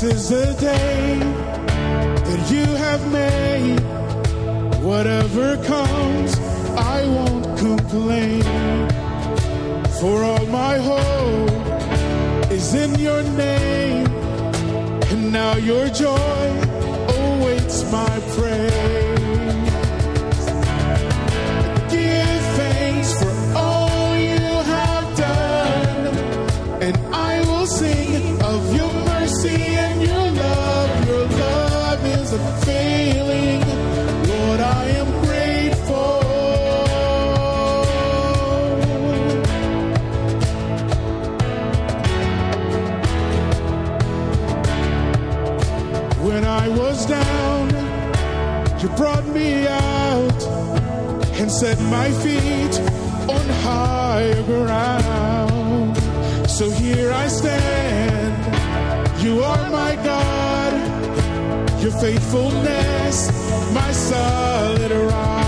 This is the day that you have made. Whatever comes, I won't complain. For all my hope is in your name. And now your joy awaits my praise. Unfailing. Lord, I am grateful. When I was down, you brought me out and set my feet on higher ground. Your faithfulness, my solid rock.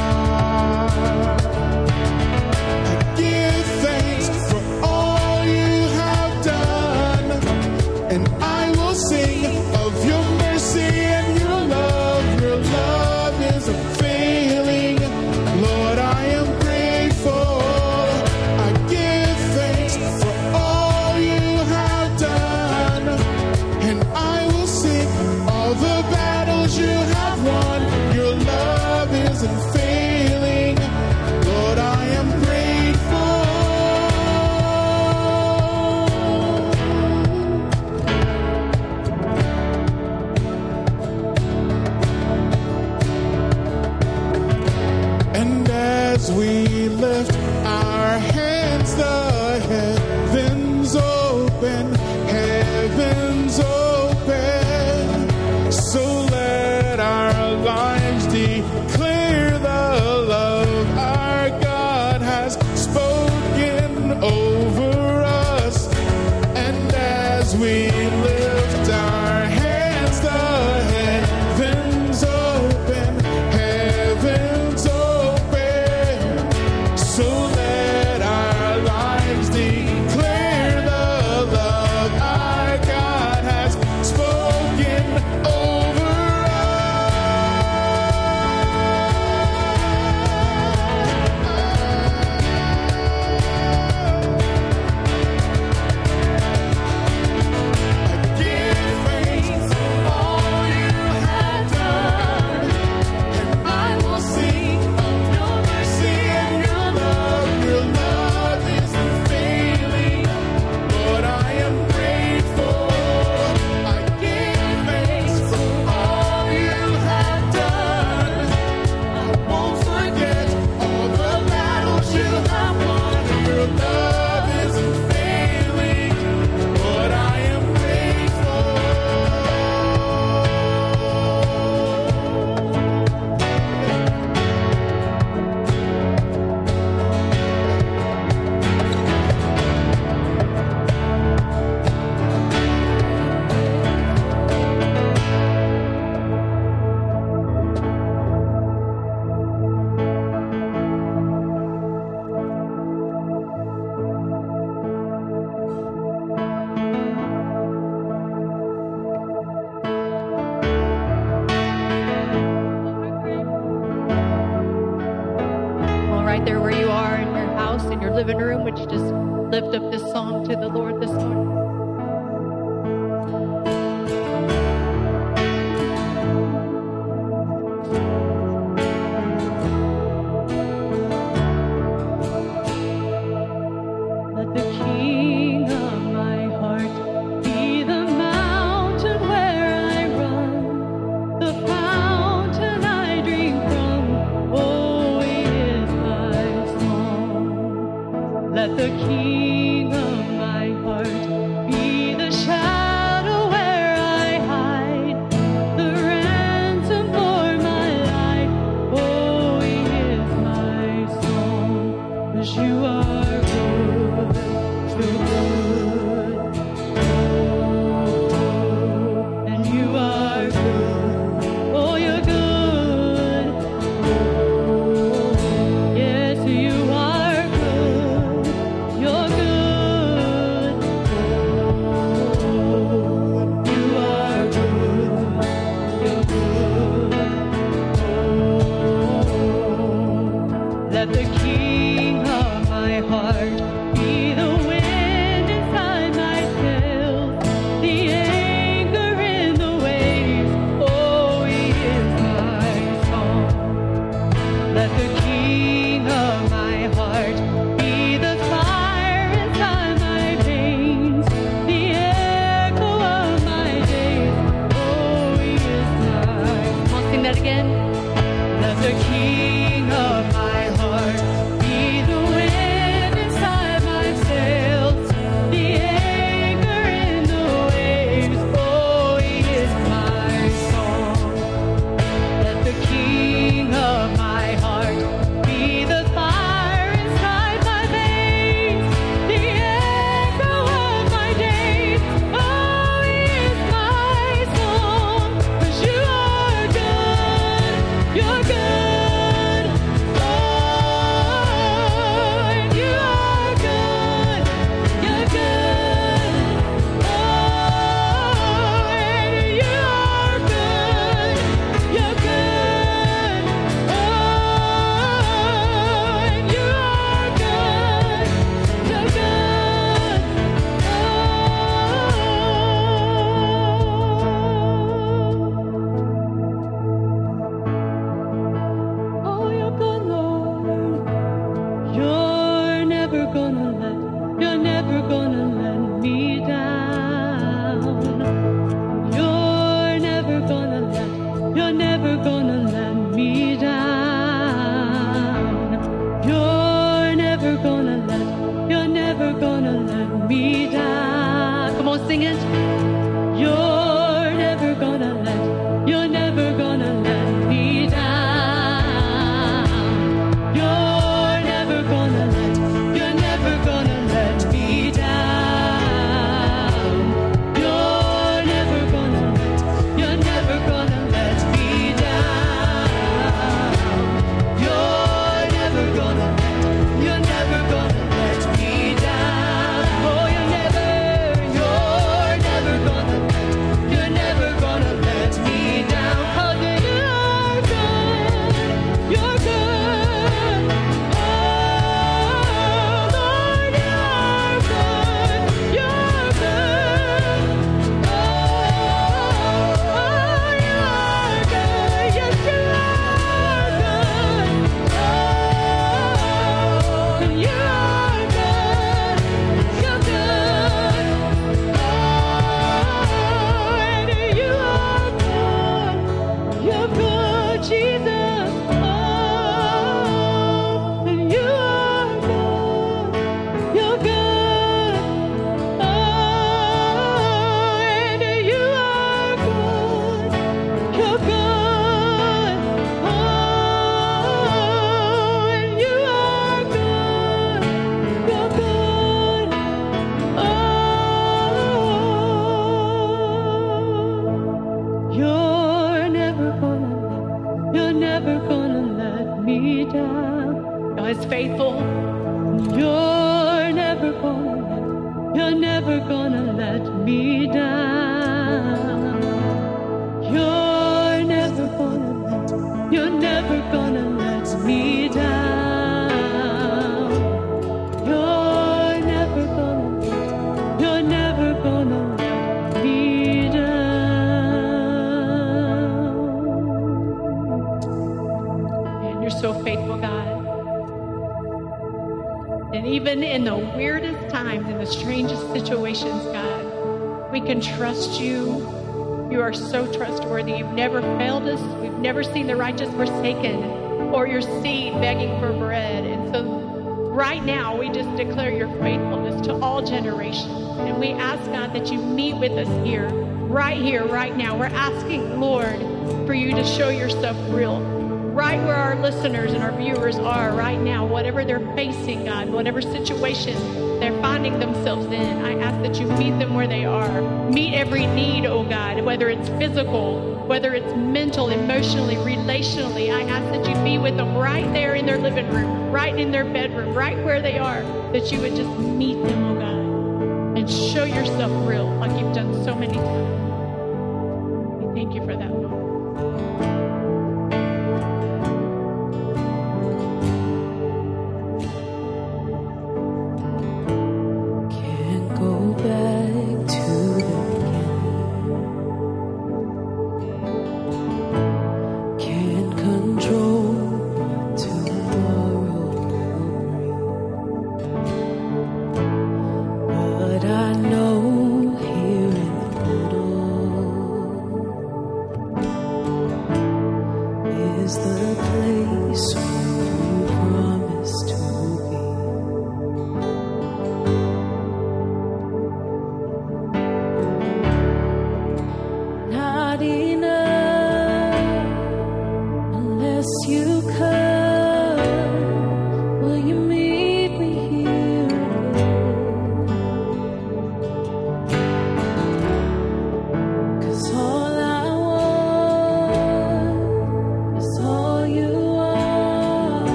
Jesus. You. You are so trustworthy. You've never failed us. We've never seen the righteous forsaken or your seed begging for bread. And so right now, we just declare your faithfulness to all generations. And we ask, God, that you meet with us here, right here, right now. We're asking, Lord, for you to show yourself real, right where our listeners and our viewers are right now, whatever they're facing, God, whatever situation they're finding themselves in. I ask that you meet them where they are. Meet every need, oh God, whether it's physical, whether it's mental, emotionally, relationally. I ask that you be with them right there in their living room, right in their bedroom, right where they are, that you would just meet them, oh God, and show yourself real like you've done so many times. We thank you for that, I know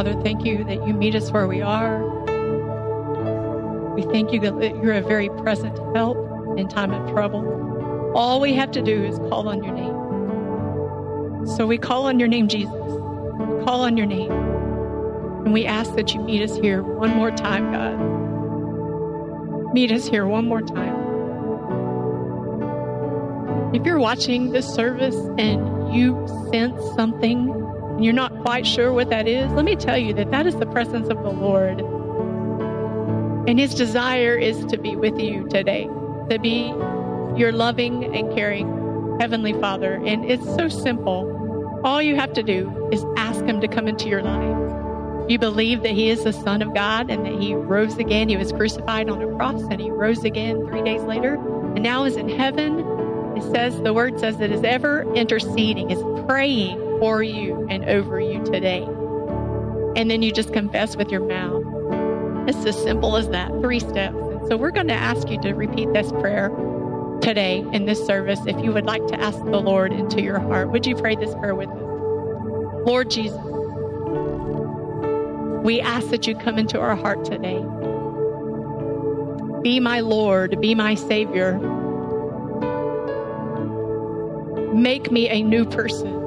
Father, thank you that you meet us where we are. We thank you that you're a very present help in time of trouble. All we have to do is call on your name. So we call on your name, Jesus. We call on your name. And we ask that you meet us here one more time, God. Meet us here one more time. If you're watching this service and you sense something you're not quite sure what that is, let me tell you that that is the presence of the Lord. And his desire is to be with you today, to be your loving and caring Heavenly Father. And it's so simple. All you have to do is ask him to come into your life. You believe that he is the Son of God and that he rose again. He was crucified on a cross and he rose again three days later and now is in heaven. It says, the word says that is ever interceding, is praying for you and over you today. And then you just confess with your mouth. It's as simple as that, three steps. And so we're going to ask you to repeat this prayer today in this service if you would like to ask the Lord into your heart. Would you pray this prayer with us? Lord Jesus, we ask that you come into our heart today. Be my Lord, be my Savior. Make me a new person.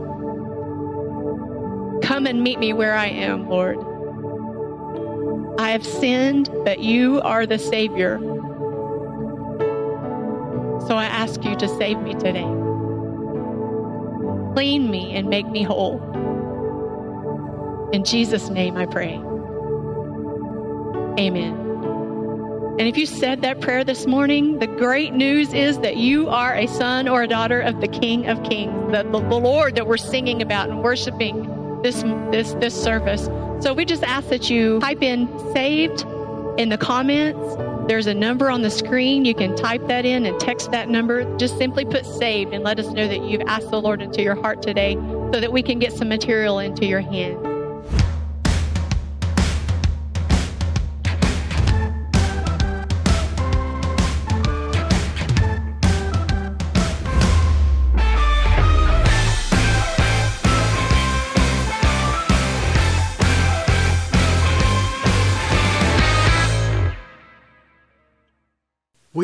Come and meet me where I am, Lord. I have sinned, but you are the Savior. So I ask you to save me today. Clean me and make me whole. In Jesus' name I pray. Amen. And if you said that prayer this morning, the great news is that you are a son or a daughter of the King of Kings, the, the, Lord that we're singing about and worshiping this this this service. So we just ask that you type in saved in the comments. There's a number on the screen. You can type that in and text that number. Just simply put saved and let us know that you've asked the Lord into your heart today so that we can get some material into your hands.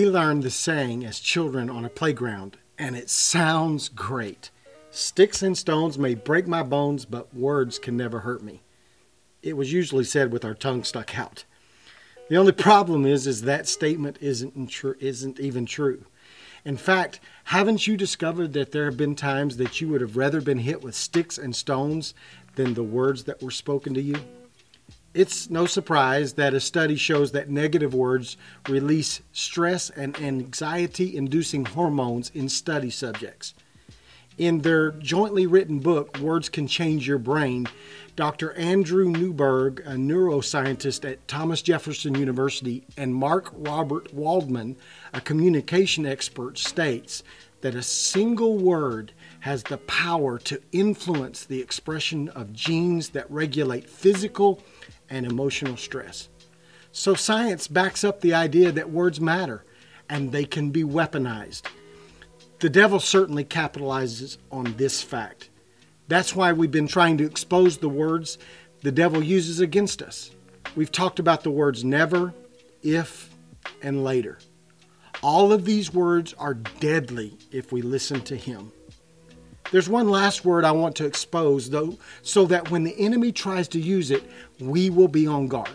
Learned the saying as children on a playground, and it sounds great. Sticks and stones may break my bones, but words can never hurt me. It was usually said with our tongue stuck out. The only problem is, is that statement isn't tr- isn't even true. In fact, haven't you discovered that there have been times that you would have rather been hit with sticks and stones than the words that were spoken to you? It's no surprise that a study shows that negative words release stress and anxiety inducing hormones in study subjects. In their jointly written book, Words Can Change Your Brain, Dr. Andrew Newberg, a neuroscientist at Thomas Jefferson University, and Mark Robert Waldman, a communication expert, states that a single word has the power to influence the expression of genes that regulate physical and emotional stress. So, science backs up the idea that words matter and they can be weaponized. The devil certainly capitalizes on this fact. That's why we've been trying to expose the words the devil uses against us. We've talked about the words never, if, and later. All of these words are deadly if we listen to him. There's one last word I want to expose, though, so that when the enemy tries to use it, we will be on guard.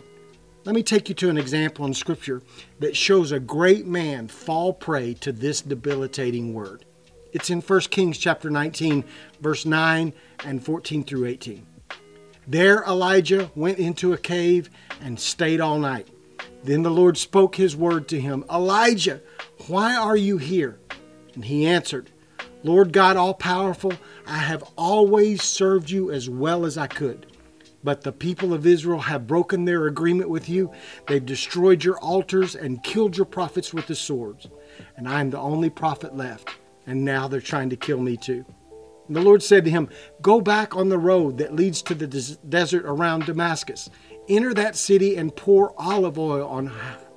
Let me take you to an example in Scripture that shows a great man fall prey to this debilitating word. It's in 1 Kings chapter 19, verse 9 and 14 through 18. There Elijah went into a cave and stayed all night. Then the Lord spoke his word to him Elijah, why are you here? And he answered, Lord God all powerful, I have always served you as well as I could. But the people of Israel have broken their agreement with you. They've destroyed your altars and killed your prophets with the swords. And I am the only prophet left. And now they're trying to kill me too. And the Lord said to him, Go back on the road that leads to the des- desert around Damascus. Enter that city and pour olive oil on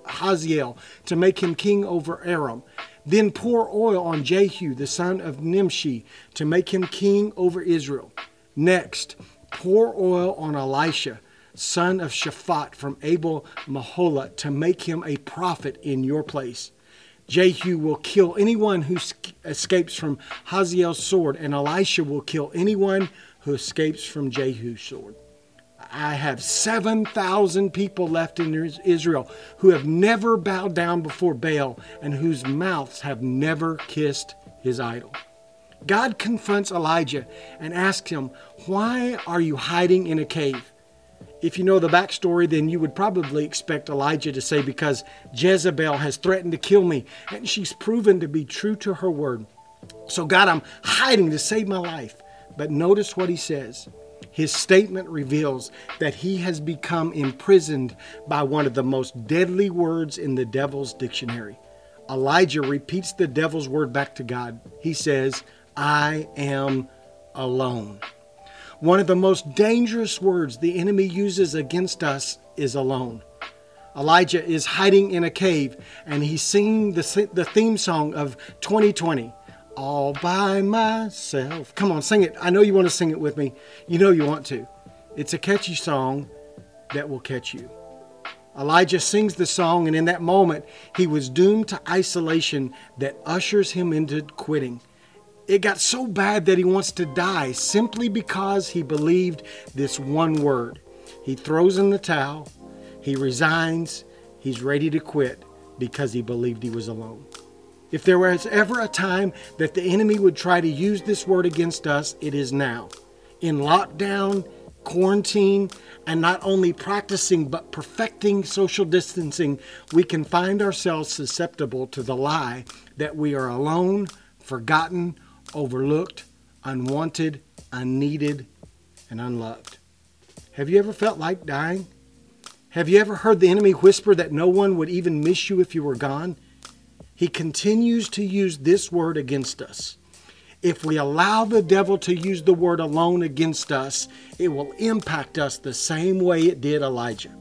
Hazael to make him king over Aram. Then pour oil on Jehu, the son of Nimshi, to make him king over Israel. Next, pour oil on Elisha, son of Shaphat from Abel Meholah, to make him a prophet in your place. Jehu will kill anyone who escapes from Hazael's sword, and Elisha will kill anyone who escapes from Jehu's sword. I have 7,000 people left in Israel who have never bowed down before Baal and whose mouths have never kissed his idol. God confronts Elijah and asks him, Why are you hiding in a cave? If you know the backstory, then you would probably expect Elijah to say, Because Jezebel has threatened to kill me, and she's proven to be true to her word. So, God, I'm hiding to save my life. But notice what he says. His statement reveals that he has become imprisoned by one of the most deadly words in the devil's dictionary. Elijah repeats the devil's word back to God. He says, I am alone. One of the most dangerous words the enemy uses against us is alone. Elijah is hiding in a cave and he's singing the, the theme song of 2020 all by myself. Come on, sing it. I know you want to sing it with me. You know you want to. It's a catchy song that will catch you. Elijah sings the song, and in that moment, he was doomed to isolation that ushers him into quitting. It got so bad that he wants to die simply because he believed this one word. He throws in the towel, he resigns, he's ready to quit because he believed he was alone. If there was ever a time that the enemy would try to use this word against us, it is now. In lockdown, quarantine, and not only practicing but perfecting social distancing, we can find ourselves susceptible to the lie that we are alone, forgotten, overlooked, unwanted, unneeded, and unloved. Have you ever felt like dying? Have you ever heard the enemy whisper that no one would even miss you if you were gone? He continues to use this word against us. If we allow the devil to use the word alone against us, it will impact us the same way it did Elijah.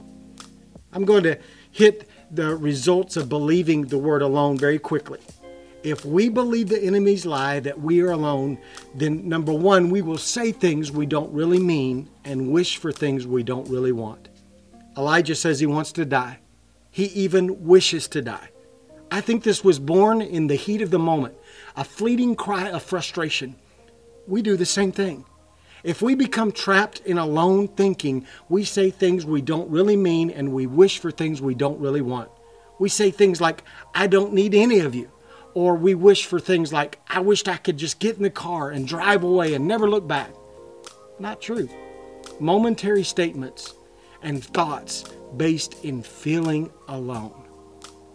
I'm going to hit the results of believing the word alone very quickly. If we believe the enemy's lie that we are alone, then number one, we will say things we don't really mean and wish for things we don't really want. Elijah says he wants to die. He even wishes to die. I think this was born in the heat of the moment, a fleeting cry of frustration. We do the same thing. If we become trapped in alone thinking, we say things we don't really mean and we wish for things we don't really want. We say things like, I don't need any of you. Or we wish for things like, I wished I could just get in the car and drive away and never look back. Not true. Momentary statements and thoughts based in feeling alone.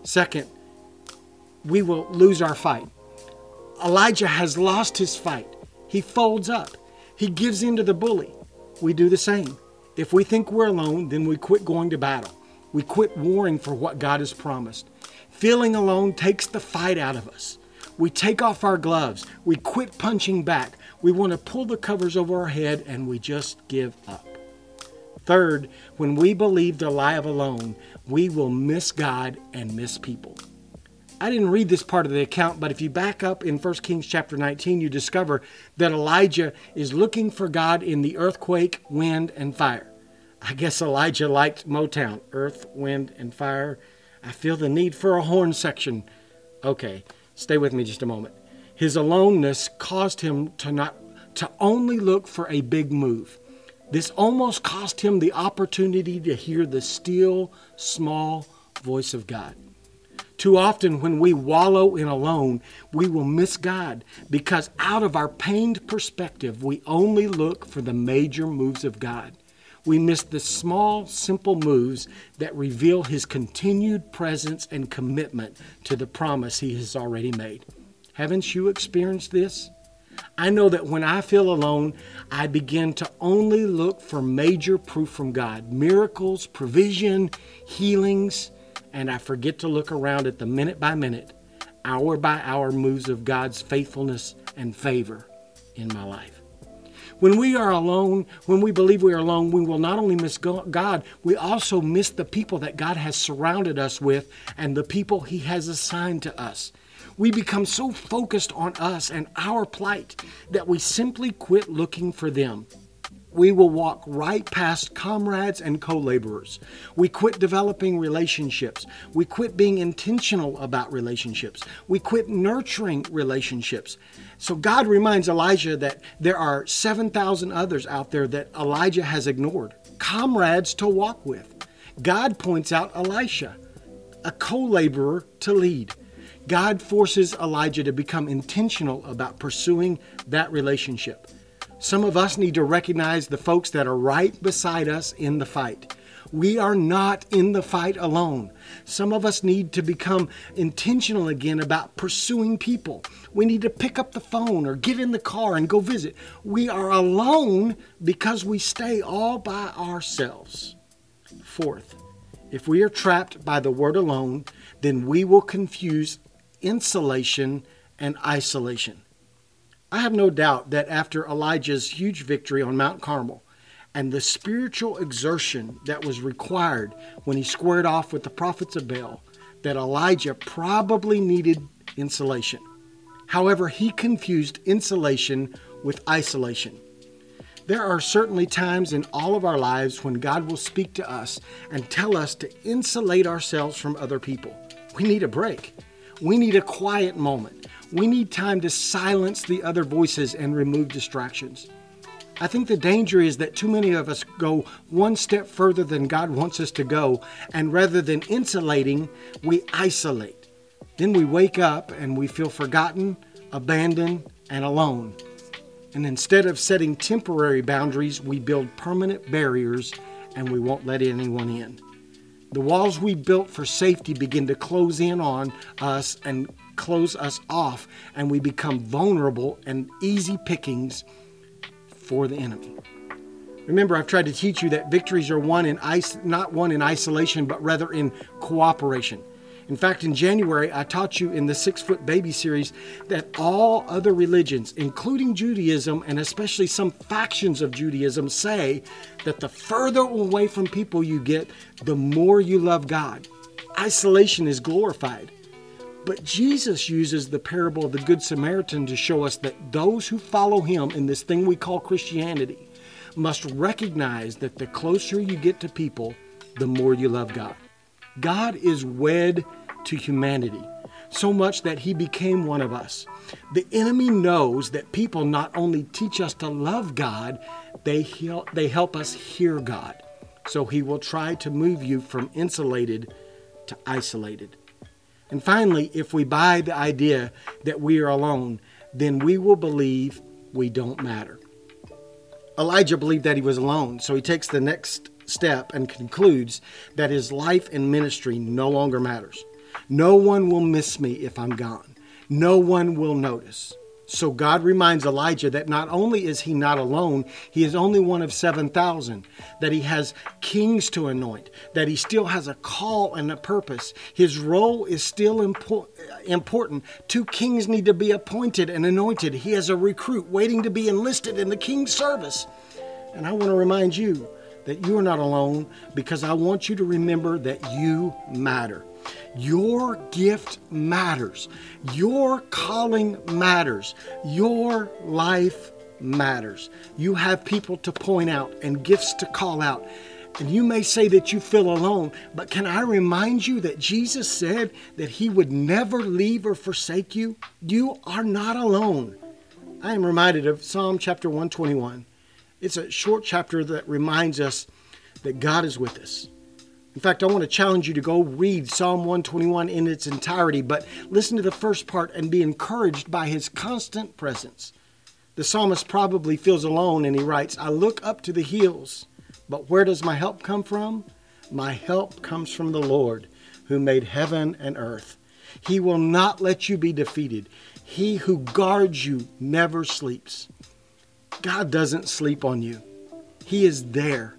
Second, we will lose our fight. Elijah has lost his fight. He folds up. He gives in to the bully. We do the same. If we think we're alone, then we quit going to battle. We quit warring for what God has promised. Feeling alone takes the fight out of us. We take off our gloves. We quit punching back. We want to pull the covers over our head and we just give up. Third, when we believe the lie of alone, we will miss God and miss people. I didn't read this part of the account, but if you back up in 1 Kings chapter 19, you discover that Elijah is looking for God in the earthquake, wind, and fire. I guess Elijah liked Motown earth, wind, and fire. I feel the need for a horn section. Okay, stay with me just a moment. His aloneness caused him to not to only look for a big move. This almost cost him the opportunity to hear the still, small voice of God. Too often, when we wallow in alone, we will miss God because out of our pained perspective, we only look for the major moves of God. We miss the small, simple moves that reveal His continued presence and commitment to the promise He has already made. Haven't you experienced this? I know that when I feel alone, I begin to only look for major proof from God miracles, provision, healings and I forget to look around at the minute by minute, hour by hour moves of God's faithfulness and favor in my life. When we are alone, when we believe we are alone, we will not only miss God, we also miss the people that God has surrounded us with and the people He has assigned to us. We become so focused on us and our plight that we simply quit looking for them. We will walk right past comrades and co laborers. We quit developing relationships. We quit being intentional about relationships. We quit nurturing relationships. So God reminds Elijah that there are 7,000 others out there that Elijah has ignored, comrades to walk with. God points out Elisha, a co laborer to lead. God forces Elijah to become intentional about pursuing that relationship. Some of us need to recognize the folks that are right beside us in the fight. We are not in the fight alone. Some of us need to become intentional again about pursuing people. We need to pick up the phone or get in the car and go visit. We are alone because we stay all by ourselves. Fourth, if we are trapped by the word alone, then we will confuse insulation and isolation. I have no doubt that after Elijah's huge victory on Mount Carmel and the spiritual exertion that was required when he squared off with the prophets of Baal, that Elijah probably needed insulation. However, he confused insulation with isolation. There are certainly times in all of our lives when God will speak to us and tell us to insulate ourselves from other people. We need a break. We need a quiet moment. We need time to silence the other voices and remove distractions. I think the danger is that too many of us go one step further than God wants us to go, and rather than insulating, we isolate. Then we wake up and we feel forgotten, abandoned, and alone. And instead of setting temporary boundaries, we build permanent barriers and we won't let anyone in. The walls we built for safety begin to close in on us and close us off, and we become vulnerable and easy pickings for the enemy. Remember, I've tried to teach you that victories are won in is- not won in isolation, but rather in cooperation. In fact, in January, I taught you in the Six Foot Baby series that all other religions, including Judaism and especially some factions of Judaism, say that the further away from people you get, the more you love God. Isolation is glorified. But Jesus uses the parable of the Good Samaritan to show us that those who follow him in this thing we call Christianity must recognize that the closer you get to people, the more you love God. God is wed to humanity, so much that he became one of us. The enemy knows that people not only teach us to love God, they, they help us hear God. So he will try to move you from insulated to isolated. And finally, if we buy the idea that we are alone, then we will believe we don't matter. Elijah believed that he was alone, so he takes the next step and concludes that his life and ministry no longer matters. No one will miss me if I'm gone. No one will notice. So God reminds Elijah that not only is he not alone, he is only one of 7,000, that he has kings to anoint, that he still has a call and a purpose. His role is still impor- important. Two kings need to be appointed and anointed. He has a recruit waiting to be enlisted in the king's service. And I want to remind you that you are not alone because I want you to remember that you matter. Your gift matters. Your calling matters. Your life matters. You have people to point out and gifts to call out. And you may say that you feel alone, but can I remind you that Jesus said that He would never leave or forsake you? You are not alone. I am reminded of Psalm chapter 121. It's a short chapter that reminds us that God is with us. In fact, I want to challenge you to go read Psalm 121 in its entirety, but listen to the first part and be encouraged by his constant presence. The psalmist probably feels alone and he writes, I look up to the hills, but where does my help come from? My help comes from the Lord who made heaven and earth. He will not let you be defeated. He who guards you never sleeps. God doesn't sleep on you. He is there,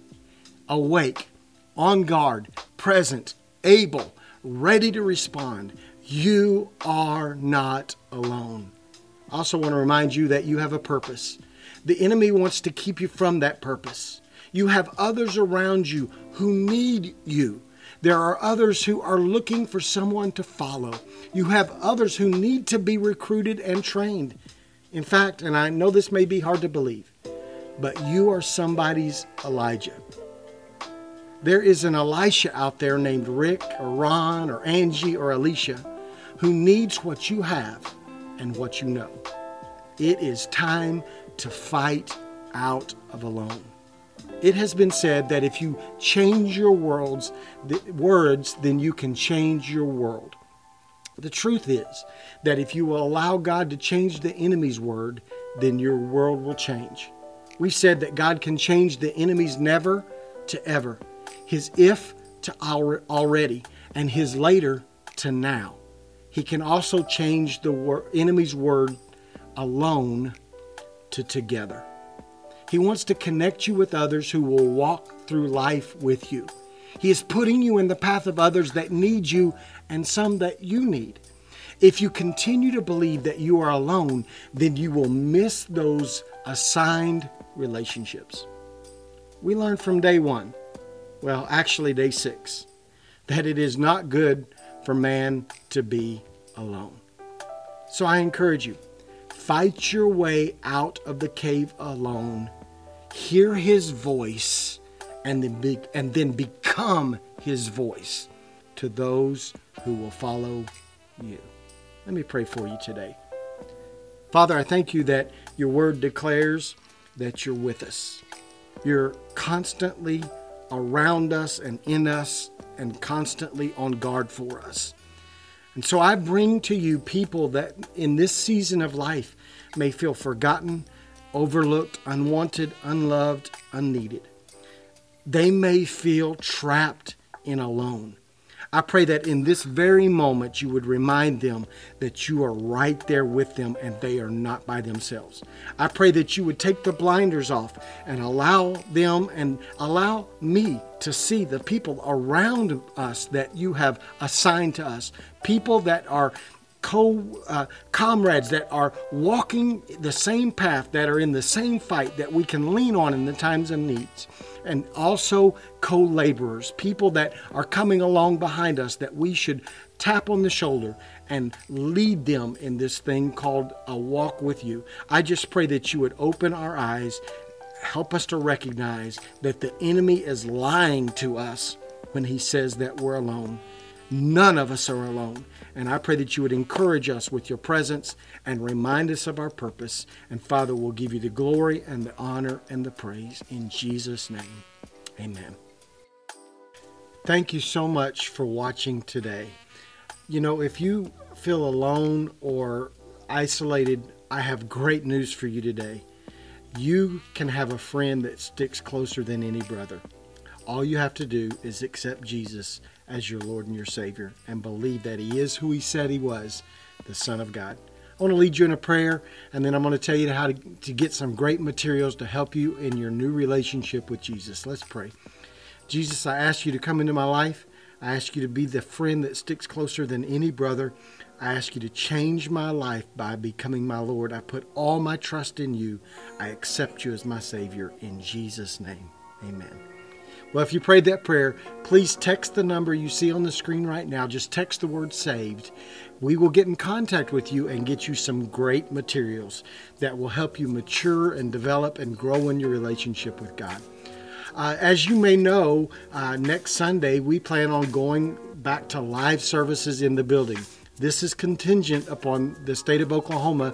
awake, on guard, present, able, ready to respond. You are not alone. I also want to remind you that you have a purpose. The enemy wants to keep you from that purpose. You have others around you who need you. There are others who are looking for someone to follow. You have others who need to be recruited and trained. In fact, and I know this may be hard to believe, but you are somebody's Elijah. There is an Elisha out there named Rick or Ron or Angie or Alicia who needs what you have and what you know. It is time to fight out of alone. It has been said that if you change your worlds, the words, then you can change your world. The truth is that if you will allow God to change the enemy's word, then your world will change. We've said that God can change the enemy's never to ever, his if to already, and his later to now. He can also change the wor- enemy's word alone to together. He wants to connect you with others who will walk through life with you. He is putting you in the path of others that need you and some that you need. If you continue to believe that you are alone, then you will miss those assigned relationships. We learned from day one, well, actually, day six, that it is not good for man to be alone. So I encourage you fight your way out of the cave alone, hear his voice, and then, be, and then become his voice to those who will follow you. Let me pray for you today. Father, I thank you that your word declares that you're with us. You're constantly around us and in us and constantly on guard for us. And so I bring to you people that in this season of life may feel forgotten, overlooked, unwanted, unloved, unneeded. They may feel trapped and alone. I pray that in this very moment you would remind them that you are right there with them and they are not by themselves. I pray that you would take the blinders off and allow them and allow me to see the people around us that you have assigned to us, people that are co uh, comrades that are walking the same path, that are in the same fight that we can lean on in the times of needs and also co laborers, people that are coming along behind us that we should tap on the shoulder and lead them in this thing called a walk with you. I just pray that you would open our eyes, help us to recognize that the enemy is lying to us when he says that we're alone. None of us are alone. And I pray that you would encourage us with your presence and remind us of our purpose. And Father, we'll give you the glory and the honor and the praise in Jesus' name. Amen. Thank you so much for watching today. You know, if you feel alone or isolated, I have great news for you today. You can have a friend that sticks closer than any brother. All you have to do is accept Jesus as your Lord and your Savior and believe that He is who He said He was, the Son of God. I want to lead you in a prayer, and then I'm going to tell you how to, to get some great materials to help you in your new relationship with Jesus. Let's pray. Jesus, I ask you to come into my life. I ask you to be the friend that sticks closer than any brother. I ask you to change my life by becoming my Lord. I put all my trust in you. I accept you as my Savior. In Jesus' name, amen. Well, if you prayed that prayer, please text the number you see on the screen right now. Just text the word saved. We will get in contact with you and get you some great materials that will help you mature and develop and grow in your relationship with God. Uh, as you may know, uh, next Sunday we plan on going back to live services in the building. This is contingent upon the state of Oklahoma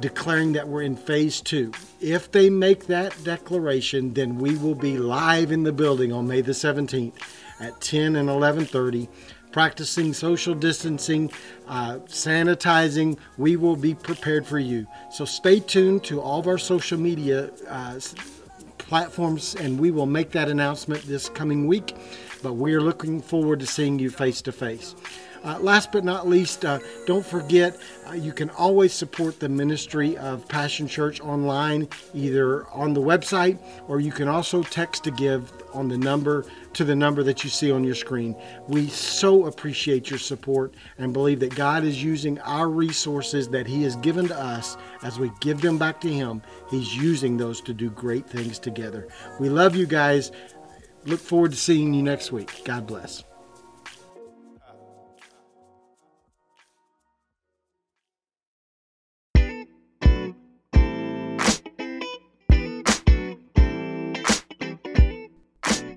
declaring that we're in phase two. If they make that declaration, then we will be live in the building on May the 17th at 10 and 11:30, practicing social distancing, uh, sanitizing. We will be prepared for you. So stay tuned to all of our social media uh, platforms, and we will make that announcement this coming week. But we are looking forward to seeing you face to face. Uh, last but not least, uh, don't forget uh, you can always support the ministry of Passion Church online, either on the website or you can also text to give on the number to the number that you see on your screen. We so appreciate your support and believe that God is using our resources that He has given to us as we give them back to Him. He's using those to do great things together. We love you guys. Look forward to seeing you next week. God bless.